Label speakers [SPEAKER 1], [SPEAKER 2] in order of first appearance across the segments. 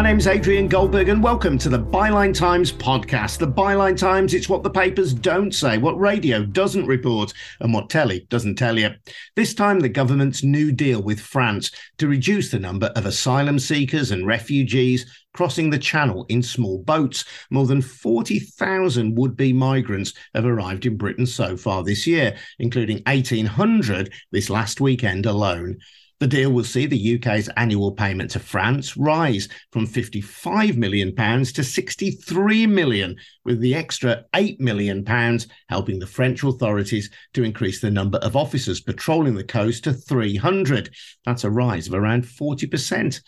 [SPEAKER 1] My name's Adrian Goldberg, and welcome to the Byline Times podcast. The Byline Times, it's what the papers don't say, what radio doesn't report, and what telly doesn't tell you. This time, the government's new deal with France to reduce the number of asylum seekers and refugees crossing the channel in small boats. More than 40,000 would be migrants have arrived in Britain so far this year, including 1,800 this last weekend alone. The deal will see the UK's annual payment to France rise from 55 million pounds to £63 million, with the extra 8 million pounds helping the French authorities to increase the number of officers patrolling the coast to 300. That's a rise of around 40%.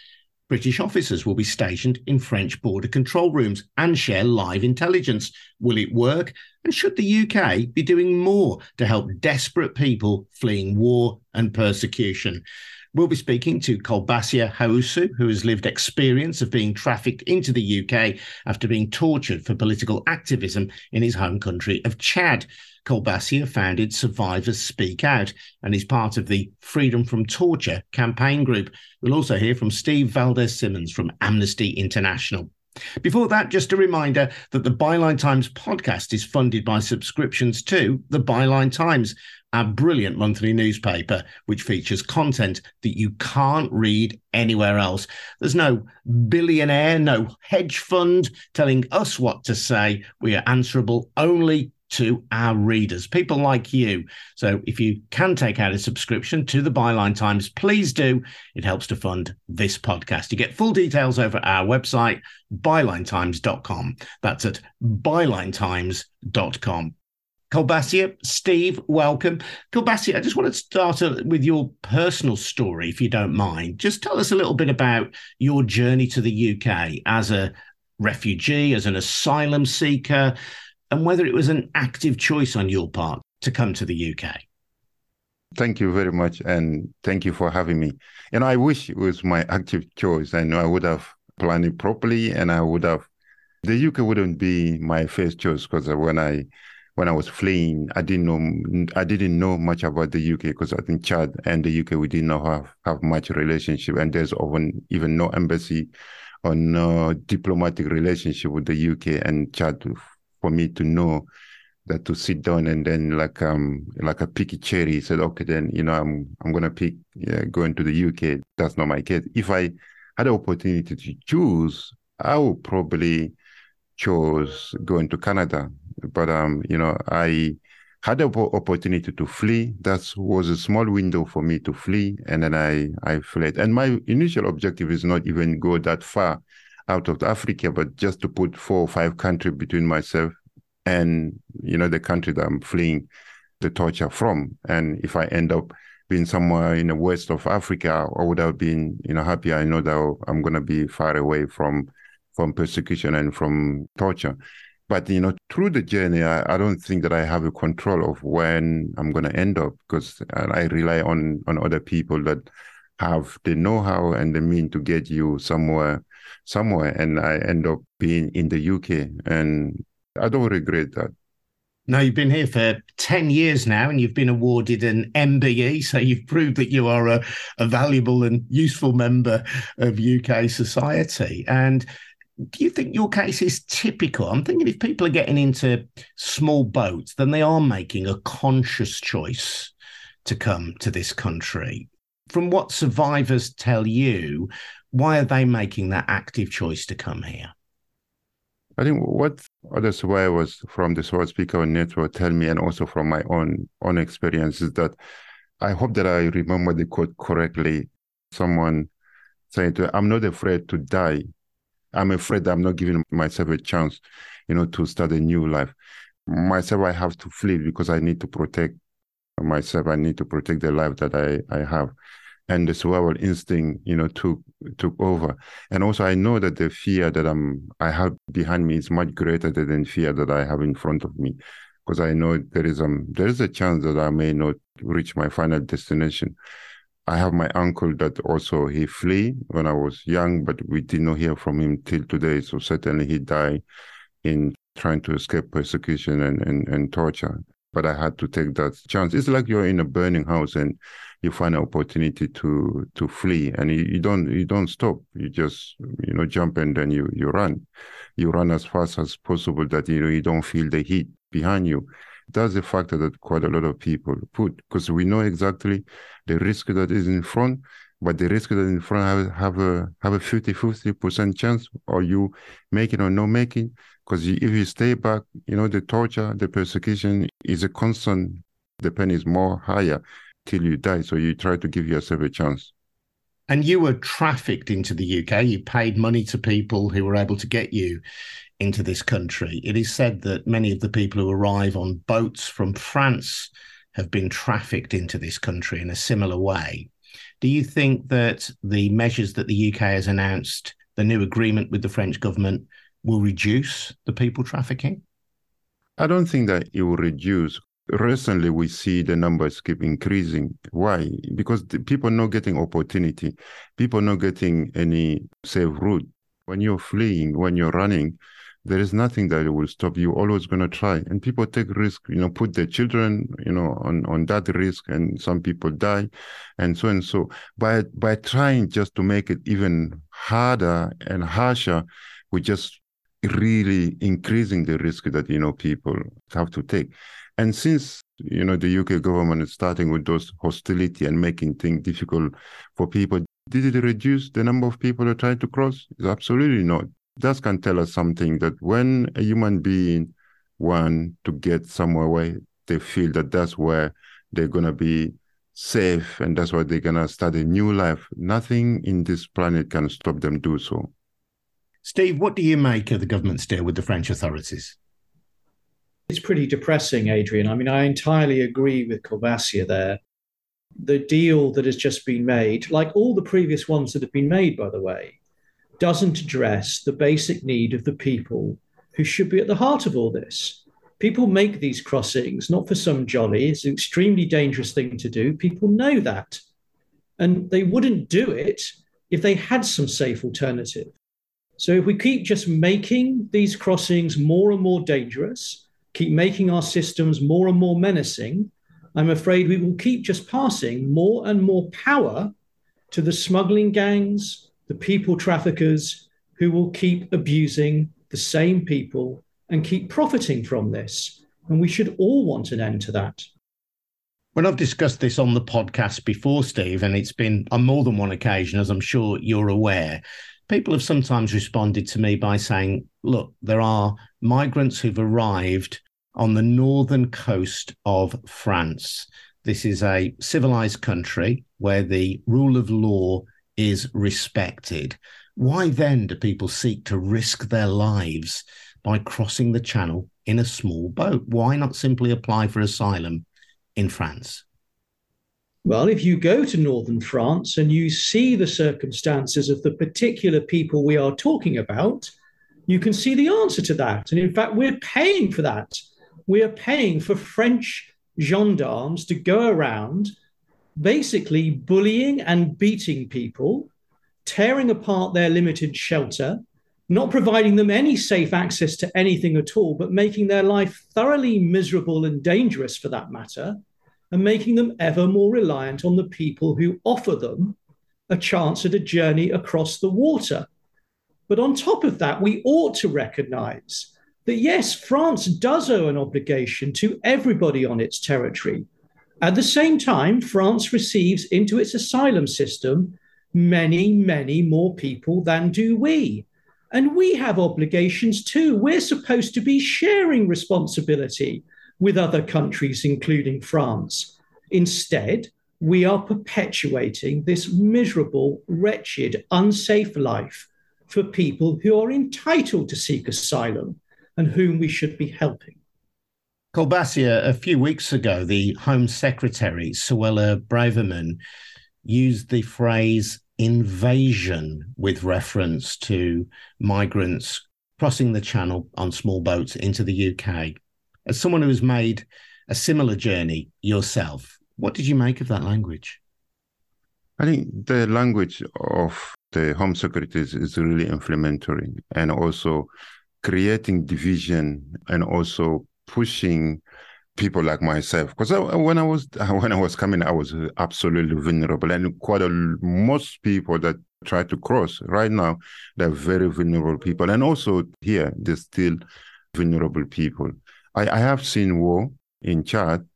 [SPEAKER 1] British officers will be stationed in French border control rooms and share live intelligence. Will it work? And should the UK be doing more to help desperate people fleeing war and persecution? We'll be speaking to Kolbassia Haoussou, who has lived experience of being trafficked into the UK after being tortured for political activism in his home country of Chad. Kolbassia founded Survivors Speak Out and is part of the Freedom from Torture campaign group. We'll also hear from Steve Valdez-Symonds from Amnesty International. Before that, just a reminder that the Byline Times podcast is funded by subscriptions to the Byline Times, our brilliant monthly newspaper, which features content that you can't read anywhere else. There's no billionaire, no hedge fund telling us what to say. We are answerable only to our readers, people like you. So if you can take out a subscription to the Byline Times, please do. It helps to fund this podcast. You get full details over our website, bylinetimes.com. That's at bylinetimes.com. Kolbassia, Steve, welcome. Kolbassia, I just want to start with your personal story, if you don't mind. Just tell us a little bit about your journey to the UK as a refugee, as an asylum seeker, and whether it was an active choice on your part to come to the UK.
[SPEAKER 2] Thank you very much, and thank you for having me. And I wish it was my active choice. I know I would have planned it properly, and I would have. The UK wouldn't be my first choice because when I when I was fleeing, I didn't know I didn't know much about the UK because I think Chad and the UK we did not have have much relationship, and there's often even no embassy or no diplomatic relationship with the UK and Chad for me to know that to sit down and then like um like a picky cherry said okay then you know I'm I'm gonna pick yeah, going to the UK that's not my case. If I had the opportunity to choose I would probably chose going to Canada but um you know I had the opportunity to flee that was a small window for me to flee and then I I fled and my initial objective is not even go that far out of Africa, but just to put four or five countries between myself and you know the country that I'm fleeing the torture from. And if I end up being somewhere in the west of Africa, I would have been you know happy. I know that I'm to be far away from from persecution and from torture. But you know, through the journey, I, I don't think that I have a control of when I'm going to end up because I rely on on other people that have the know-how and the mean to get you somewhere somewhere and I end up being in the UK and I don't regret that.
[SPEAKER 1] No, you've been here for 10 years now and you've been awarded an MBE. So you've proved that you are a, a valuable and useful member of UK society. And do you think your case is typical? I'm thinking if people are getting into small boats, then they are making a conscious choice to come to this country. From what survivors tell you, why are they making that active choice to come here?
[SPEAKER 2] I think what other survivors from the Survivor Speak Out Network tell me, and also from my own own experience, is that I hope that I remember the quote correctly. Someone saying to, "I'm not afraid to die. I'm afraid I'm not giving myself a chance, you know, to start a new life. Myself, I have to flee because I need to protect myself. I need to protect the life that I I have." and the survival instinct, you know, took took over. And also, I know that the fear that I'm I have behind me is much greater than the fear that I have in front of me, because I know there is um there is a chance that I may not reach my final destination. I have my uncle that also he flee when I was young, but we did not hear from him till today. So certainly he died in trying to escape persecution and, and, and torture. but I had to take that chance. It's like you're in a burning house and you find an opportunity to to flee, and you, you don't you don't stop. You just you know jump and then you you run, you run as fast as possible that you know you don't feel the heat behind you. That's a factor that quite a lot of people put because we know exactly the risk that is in front, but the risk that in front have, have a have a 50 50 percent chance or you making or not making because if you stay back you know the torture the persecution is a constant the pain is more higher till you die. So you try to give yourself a chance.
[SPEAKER 1] And you were trafficked into the UK you paid money to people who were able to get you into this country it is said that many of the people who arrive on boats from France have been trafficked into this country in a similar way do you think that the measures that the UK has announced, the new agreement with the French government, will reduce the people trafficking?
[SPEAKER 2] I don't think that it will reduce. Recently, we see the numbers keep increasing. Why? Because people not getting opportunity. People not getting any safe route. When you're fleeing, when you're running, there is nothing that will stop you always going to try. And people take risk you know put their children you know on on that risk and some people die and so and so. By by trying just to make it even harder and harsher we just really increasing the risk that you know people have to take. And since you know the uk government is starting with those hostility and making things difficult for people did it reduce the number of people that try to cross? Absolutely not that can tell us something that when a human being want to get somewhere where they feel that that's where they're going to be safe and that's why they're going to start a new life nothing in this planet can stop them do so.
[SPEAKER 1] Steve what do you make of the government's deal with the french authorities?
[SPEAKER 3] It's pretty depressing adrian. I mean i entirely agree with Kolbassia there. The deal that has just been made like all the previous ones that have been made by the way doesn't address the basic need of the people who should be at the heart of all this. People make these crossings not for some jolly, it's an extremely dangerous thing to do. People know that. And they wouldn't do it if they had some safe alternative. So if we keep just making these crossings more and more dangerous, keep making our systems more and more menacing, I'm afraid we will keep just passing more and more power to the smuggling gangs, the people traffickers who will keep abusing the same people and keep profiting from this. And we should all want an end to that.
[SPEAKER 1] When I've discussed this on the podcast before, Steve, and it's been on more than one occasion, as I'm sure you're aware, people have sometimes responded to me by saying, look, there are migrants who've arrived on the northern coast of France. This is a civilized country where the rule of law is respected, why then do people seek to risk their lives by crossing the channel in a small boat? Why not simply apply for asylum in France?
[SPEAKER 3] Well, if you go to northern France and you see the circumstances of the particular people we are talking about, you can see the answer to that. And in fact, we're paying for that. We are paying for French gendarmes to go around basically bullying and beating people, tearing apart their limited shelter, not providing them any safe access to anything at all, but making their life thoroughly miserable and dangerous for that matter, and making them ever more reliant on the people who offer them a chance at a journey across the water. But on top of that, we ought to recognize that yes, France does owe an obligation to everybody on its territory at the same time, France receives into its asylum system many, many more people than do we. And we have obligations too. We're supposed to be sharing responsibility with other countries, including France. Instead, we are perpetuating this miserable, wretched, unsafe life for people who are entitled to seek asylum and whom we should be helping.
[SPEAKER 1] Kolbassia, a few weeks ago, the Home Secretary, Suella Braverman, used the phrase invasion with reference to migrants crossing the channel on small boats into the UK. As someone who has made a similar journey yourself, what did you make of that language?
[SPEAKER 2] I think the language of the Home Secretary is really inflammatory and also creating division and also pushing people like myself. Because when i was when i was coming i was absolutely vulnerable. And quite a most people that try to cross right now they're very vulnerable people. And also here they're still vulnerable people. I, I have seen war in chad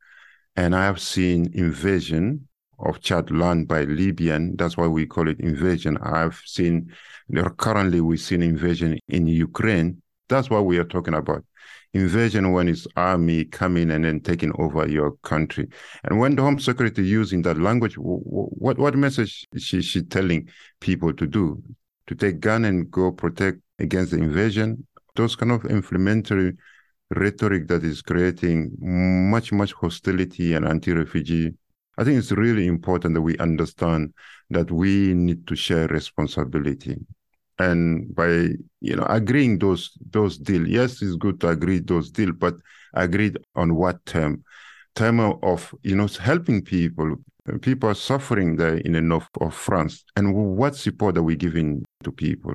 [SPEAKER 2] and i have seen invasion of chad land by libyan. That's why we call it invasion. I've seen currently we've seen invasion in ukraine. That's what we are talking about invasion when it's army coming and then taking over your country. And when the Home Secretary using that language, what what message is she, she telling people to do? To take gun and go protect against the invasion? Those kind of inflammatory rhetoric that is creating much, much hostility and anti-refugee. I think it's really important that we understand that we need to share responsibility and by you know agreeing those those deal. Yes it's good to agree those deal but agreed on what term? Term of you know helping people. People are suffering there in the north of france. And what support are we giving to people?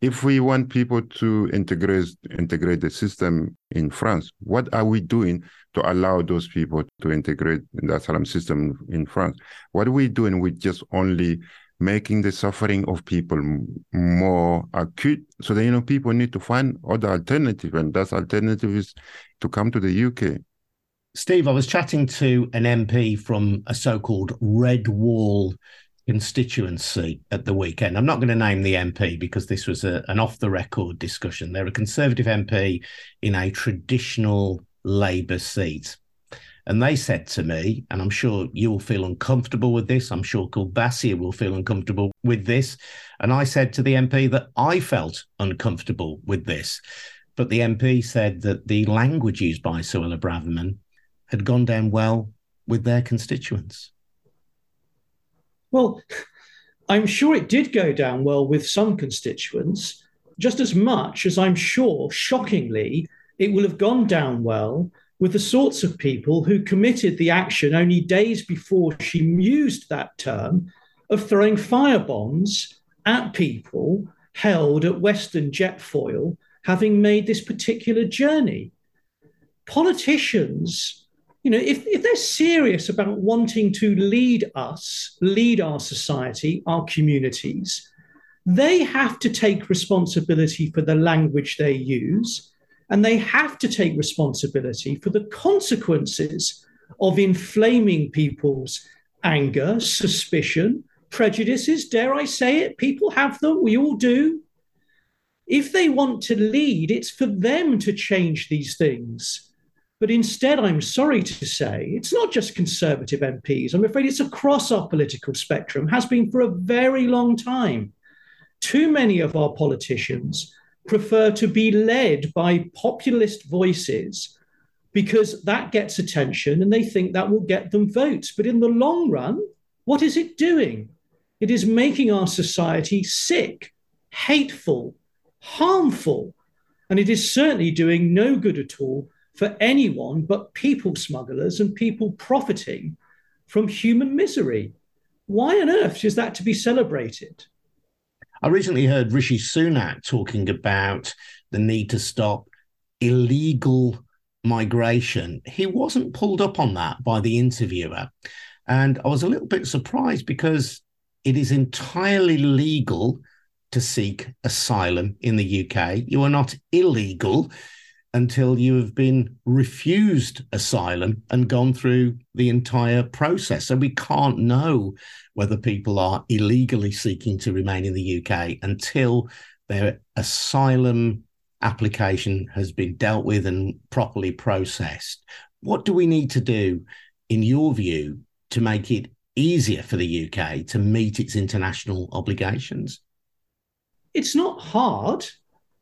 [SPEAKER 2] If we want people to integrate integrate the system in france what are we doing to allow those people to integrate in the asylum system in france? What are we doing with just only making the suffering of people more acute. So that you know people need to find other alternative and that alternative is to come to the uk
[SPEAKER 1] steve i was chatting to an mp from a so-called red wall constituency at the weekend. I'm not going to name the mp because this was a, an off the record discussion. They're a conservative mp in a traditional labour seat and they said to me, and I'm sure you will feel uncomfortable with this, I'm sure Kolbassia will feel uncomfortable with this. And I said to the MP that I felt uncomfortable with this. But the MP said that the language used by Suella Braverman had gone down well with their constituents.
[SPEAKER 3] Well, I'm sure it did go down well with some constituents, just as much as I'm sure, shockingly, it will have gone down well with the sorts of people who committed the action only days before she used that term of throwing fire bombs at people held at Western Jet Foil having made this particular journey. Politicians, you know, if, if they're serious about wanting to lead us, lead our society, our communities, they have to take responsibility for the language they use and they have to take responsibility for the consequences of inflaming people's anger, suspicion, prejudices. Dare I say it? People have them, we all do. If they want to lead, it's for them to change these things. But instead, I'm sorry to say, it's not just Conservative MPs. I'm afraid it's across our political spectrum, has been for a very long time. Too many of our politicians prefer to be led by populist voices because that gets attention and they think that will get them votes. But in the long run, what is it doing? It is making our society sick, hateful, harmful, and it is certainly doing no good at all for anyone but people smugglers and people profiting from human misery. Why on earth is that to be celebrated?
[SPEAKER 1] I recently heard Rishi Sunak talking about the need to stop illegal migration. He wasn't pulled up on that by the interviewer. And I was a little bit surprised because it is entirely legal to seek asylum in the UK. You are not illegal until you have been refused asylum and gone through the entire process. So we can't know whether people are illegally seeking to remain in the UK until their asylum application has been dealt with and properly processed. What do we need to do, in your view, to make it easier for the UK to meet its international obligations?
[SPEAKER 3] It's not hard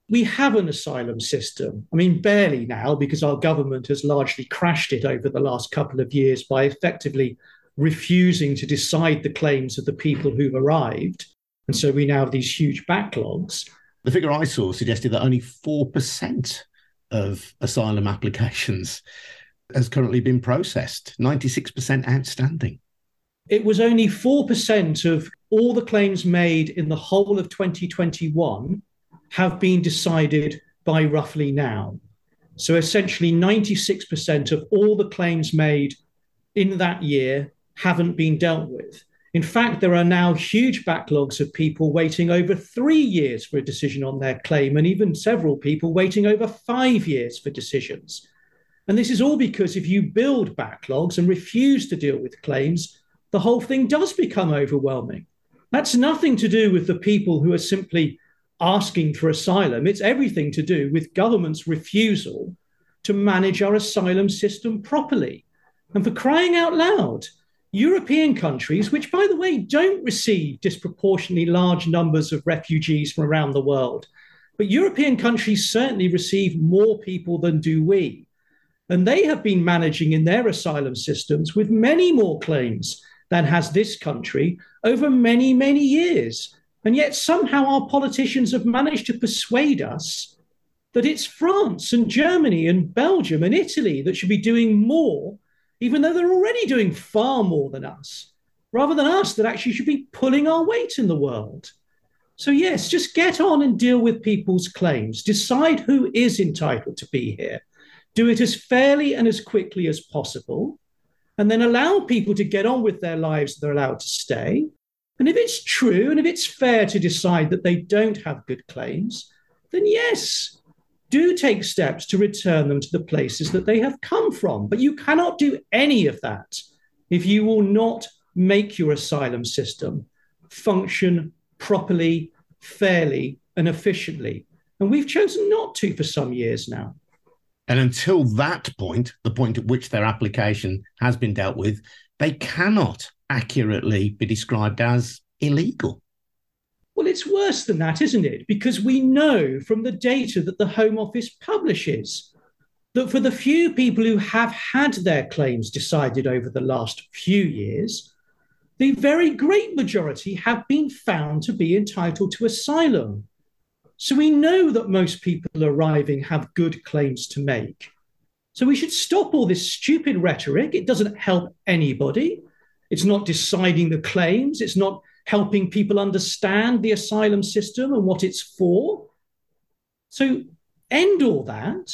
[SPEAKER 3] we have an asylum system. I mean, barely now, because our government has largely crashed it over the last couple of years by effectively refusing to decide the claims of the people who've arrived. And so we now have these huge backlogs.
[SPEAKER 1] The figure I saw suggested that only 4% of asylum applications has currently been processed, 96% outstanding.
[SPEAKER 3] It was only 4% of all the claims made in the whole of 2021 have been decided by roughly now. So essentially, 96% of all the claims made in that year haven't been dealt with. In fact, there are now huge backlogs of people waiting over three years for a decision on their claim, and even several people waiting over five years for decisions. And this is all because if you build backlogs and refuse to deal with claims, the whole thing does become overwhelming. That's nothing to do with the people who are simply asking for asylum. It's everything to do with government's refusal to manage our asylum system properly. And for crying out loud, European countries, which, by the way, don't receive disproportionately large numbers of refugees from around the world, but European countries certainly receive more people than do we. And they have been managing in their asylum systems with many more claims than has this country over many, many years. And yet somehow our politicians have managed to persuade us that it's France and Germany and Belgium and Italy that should be doing more even though they're already doing far more than us, rather than us that actually should be pulling our weight in the world. So, yes, just get on and deal with people's claims, decide who is entitled to be here, do it as fairly and as quickly as possible, and then allow people to get on with their lives they're allowed to stay. And if it's true and if it's fair to decide that they don't have good claims, then yes, do take steps to return them to the places that they have come from. But you cannot do any of that if you will not make your asylum system function properly, fairly, and efficiently. And we've chosen not to for some years now.
[SPEAKER 1] And until that point, the point at which their application has been dealt with, they cannot accurately be described as illegal.
[SPEAKER 3] Well, it's worse than that, isn't it? Because we know from the data that the Home Office publishes that for the few people who have had their claims decided over the last few years, the very great majority have been found to be entitled to asylum. So we know that most people arriving have good claims to make. So we should stop all this stupid rhetoric. It doesn't help anybody. It's not deciding the claims. It's not helping people understand the asylum system and what it's for. So end all that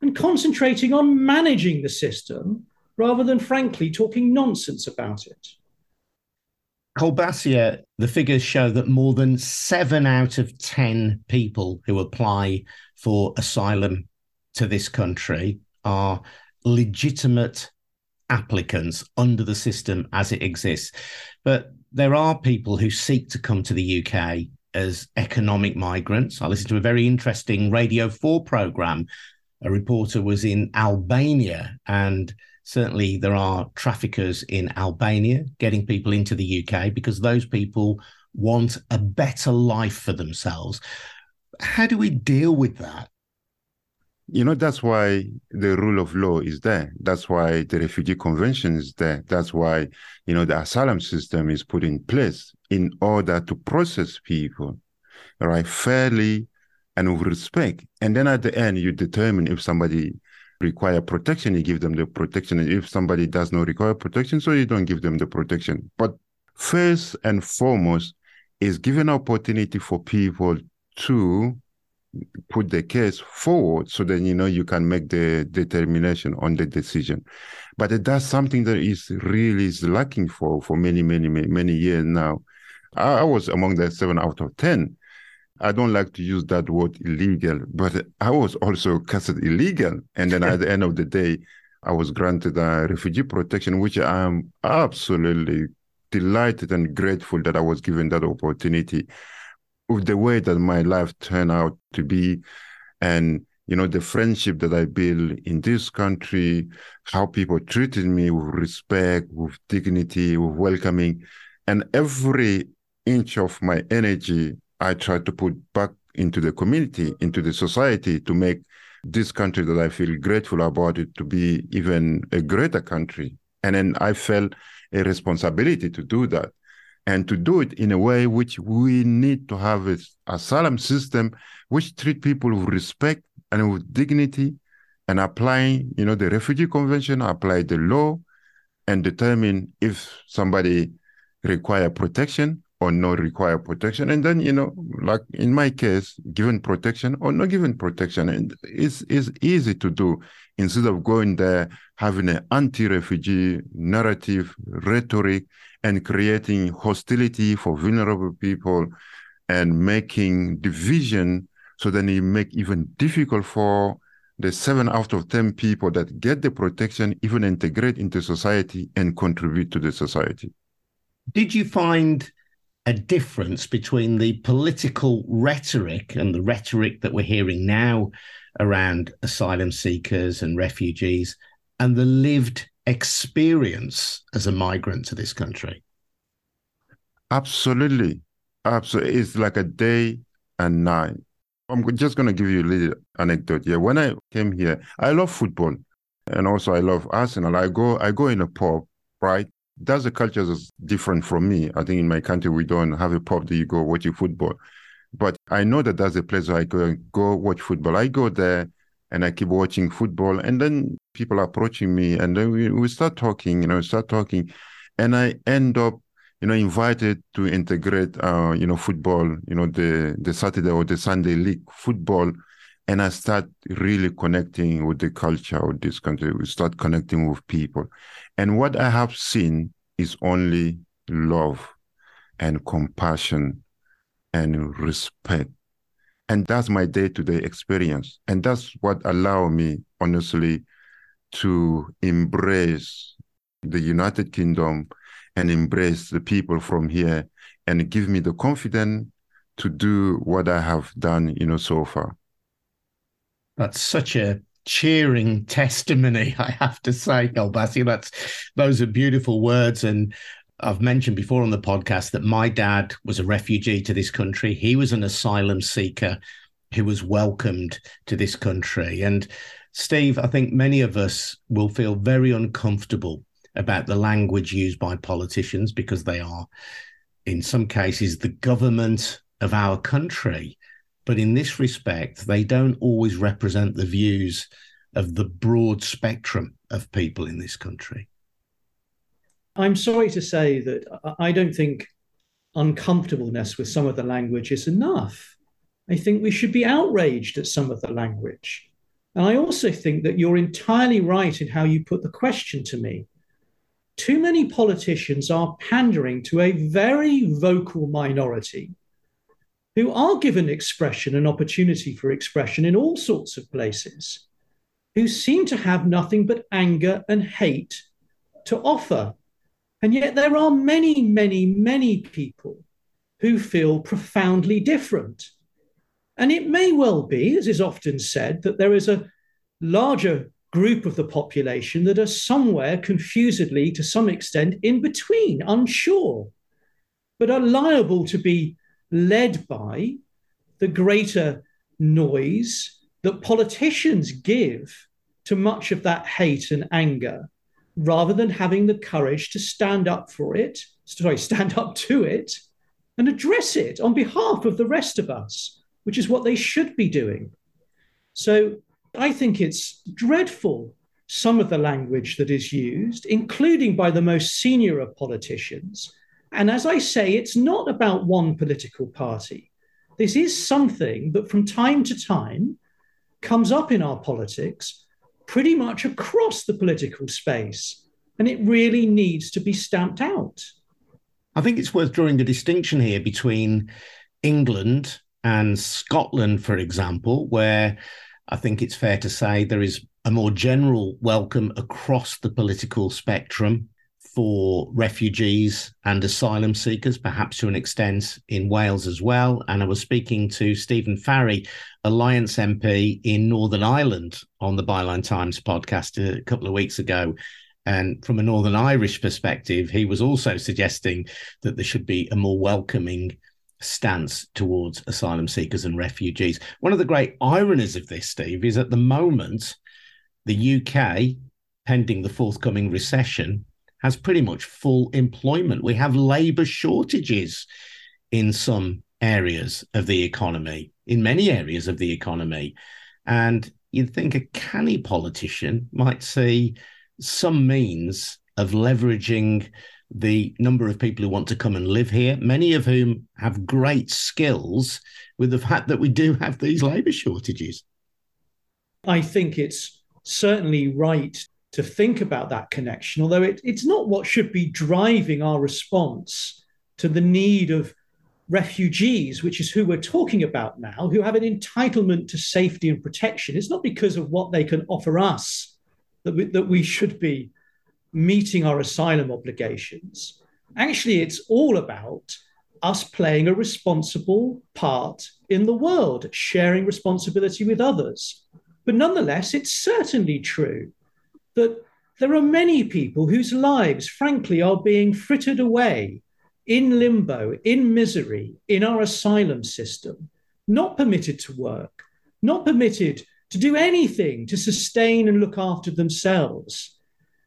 [SPEAKER 3] and concentrating on managing the system rather than, frankly, talking nonsense about it.
[SPEAKER 1] Kolbassia, the figures show that more than seven out of 10 people who apply for asylum to this country are legitimate applicants under the system as it exists. But there are people who seek to come to the UK as economic migrants. I listened to a very interesting Radio 4 program. A reporter was in Albania, and certainly there are traffickers in Albania getting people into the UK because those people want a better life for themselves. How do we deal with that?
[SPEAKER 2] You know, that's why the rule of law is there. That's why the refugee convention is there. That's why, you know, the asylum system is put in place in order to process people, right, fairly and with respect. And then at the end, you determine if somebody require protection, you give them the protection. And if somebody does not require protection, so you don't give them the protection. But first and foremost is giving opportunity for people to put the case forward so then you know you can make the determination on the decision. But that's something that is really is lacking for for many many many, many years now. I, I was among the seven out of ten. I don't like to use that word illegal, but I was also considered illegal. And then at the end of the day, I was granted a refugee protection, which I am absolutely delighted and grateful that I was given that opportunity with the way that my life turned out to be and you know the friendship that i built in this country how people treated me with respect with dignity with welcoming and every inch of my energy i tried to put back into the community into the society to make this country that i feel grateful about it to be even a greater country. And then i felt a responsibility to do that and to do it in a way which we need to have a asylum system which treat people with respect and with dignity and applying you know the refugee convention apply the law and determine if somebody require protection or not require protection. And then, you know, like in my case, given protection or not given protection. And it's, it's easy to do instead of going there, having an anti refugee narrative, rhetoric, and creating hostility for vulnerable people and making division so then it make even difficult for the seven out of 10 people that get the protection even integrate into society and contribute to the society.
[SPEAKER 1] Did you find a difference between the political rhetoric and the rhetoric that we're hearing now around asylum seekers and refugees and the lived experience as a migrant to this country?
[SPEAKER 2] Absolutely. Absolutely. It's like a day and night. I'm just going to give you a little anecdote here. When I came here, I love football and also I love Arsenal. I go I go in a pub, right? That's the culture that's different from me. I think in my country we don't have a pub that you go watching football. But I know that that's a place where I go go watch football. I go there and I keep watching football and then people are approaching me and then we, we start talking, you know, start talking and I end up you know, invited to integrate, uh, you know, football, you know, the the Saturday or the Sunday league football, and I start really connecting with the culture of this country. We start connecting with people, and what I have seen is only love, and compassion, and respect, and that's my day to day experience, and that's what allowed me honestly to embrace the United Kingdom and embrace the people from here and give me the confidence to do what I have done, you know, so far.
[SPEAKER 1] That's such a cheering testimony, I have to say, Golbasi. That's those are beautiful words. And I've mentioned before on the podcast that my dad was a refugee to this country. He was an asylum seeker who was welcomed to this country. And Steve, I think many of us will feel very uncomfortable about the language used by politicians because they are, in some cases, the government of our country. But in this respect, they don't always represent the views of the broad spectrum of people in this country.
[SPEAKER 3] I'm sorry to say that I don't think uncomfortableness with some of the language is enough. I think we should be outraged at some of the language. And I also think that you're entirely right in how you put the question to me too many politicians are pandering to a very vocal minority who are given expression and opportunity for expression in all sorts of places, who seem to have nothing but anger and hate to offer. And yet there are many, many, many people who feel profoundly different. And it may well be, as is often said, that there is a larger group of the population that are somewhere confusedly, to some extent, in between, unsure, but are liable to be led by the greater noise that politicians give to much of that hate and anger rather than having the courage to stand up for it, sorry, stand up to it and address it on behalf of the rest of us, which is what they should be doing. So I think it's dreadful, some of the language that is used, including by the most senior of politicians. And as I say, it's not about one political party. This is something that from time to time comes up in our politics pretty much across the political space. And it really needs to be stamped out.
[SPEAKER 1] I think it's worth drawing a distinction here between England and Scotland, for example, where I think it's fair to say there is a more general welcome across the political spectrum for refugees and asylum seekers, perhaps to an extent in Wales as well. And I was speaking to Stephen Farry, Alliance MP in Northern Ireland, on the Byline Times podcast a couple of weeks ago. And from a Northern Irish perspective, he was also suggesting that there should be a more welcoming stance towards asylum seekers and refugees. One of the great ironies of this, Steve, is at the moment, the UK, pending the forthcoming recession, has pretty much full employment. We have labour shortages in some areas of the economy, in many areas of the economy. And you'd think a canny politician might see some means of leveraging the number of people who want to come and live here, many of whom have great skills with the fact that we do have these labour shortages.
[SPEAKER 3] I think it's certainly right to think about that connection, although it, it's not what should be driving our response to the need of refugees, which is who we're talking about now, who have an entitlement to safety and protection. It's not because of what they can offer us that we, that we should be meeting our asylum obligations. Actually, it's all about us playing a responsible part in the world, sharing responsibility with others. But nonetheless, it's certainly true that there are many people whose lives, frankly, are being frittered away in limbo, in misery, in our asylum system, not permitted to work, not permitted to do anything to sustain and look after themselves,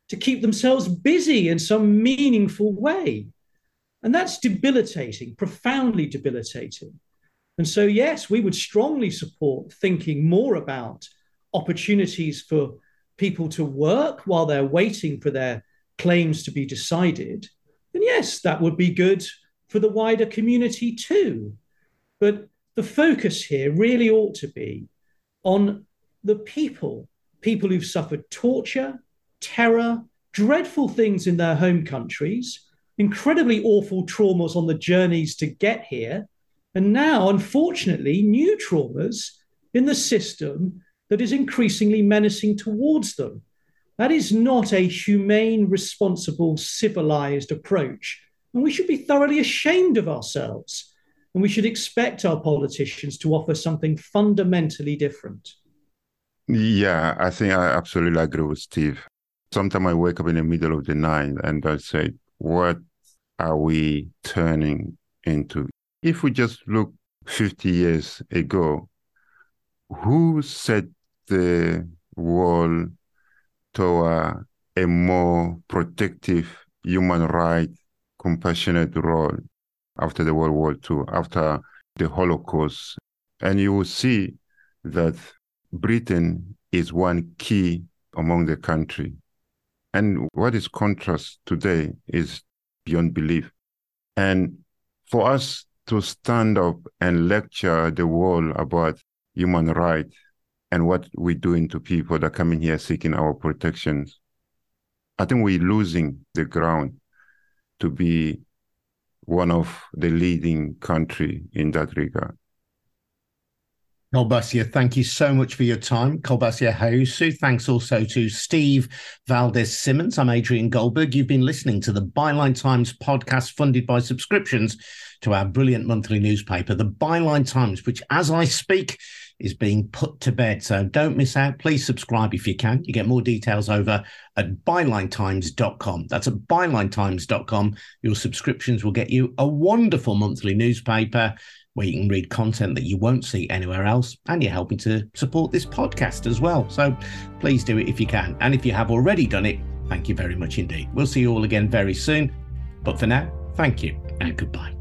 [SPEAKER 3] to keep themselves busy in some meaningful way. And that's debilitating, profoundly debilitating. And so, yes, we would strongly support thinking more about opportunities for people to work while they're waiting for their claims to be decided then yes, that would be good for the wider community too. But the focus here really ought to be on the people, people who've suffered torture, terror, dreadful things in their home countries, incredibly awful traumas on the journeys to get here, and now, unfortunately, new traumas in the system that is increasingly menacing towards them. That is not a humane, responsible, civilized approach. And we should be thoroughly ashamed of ourselves. And we should expect our politicians to offer something fundamentally different.
[SPEAKER 2] Yeah, I think I absolutely agree with Steve. Sometimes I wake up in the middle of the night and I say, what are we turning into? If we just look 50 years ago, who set the world toward a more protective human rights, compassionate role after the World War II, after the Holocaust. And you will see that Britain is one key among the country. And what is contrast today is beyond belief. And for us to stand up and lecture the world about human rights and what we're doing to people that come in here seeking our protections. I think we're losing the ground to be one of the leading country in that regard.
[SPEAKER 1] Kolbassia, thank you so much for your time. Kolbassia Haoussou. Thanks also to Steve Valdez-Symonds. I'm Adrian Goldberg. You've been listening to the Byline Times podcast funded by subscriptions to our brilliant monthly newspaper, the Byline Times, which, as I speak, is being put to bed. So don't miss out. Please subscribe if you can. You get more details over at bylinetimes.com. That's at bylinetimes.com. Your subscriptions will get you a wonderful monthly newspaper where you can read content that you won't see anywhere else. And you're helping to support this podcast as well. So please do it if you can. And if you have already done it, thank you very much indeed. We'll see you all again very soon. But for now, thank you and goodbye.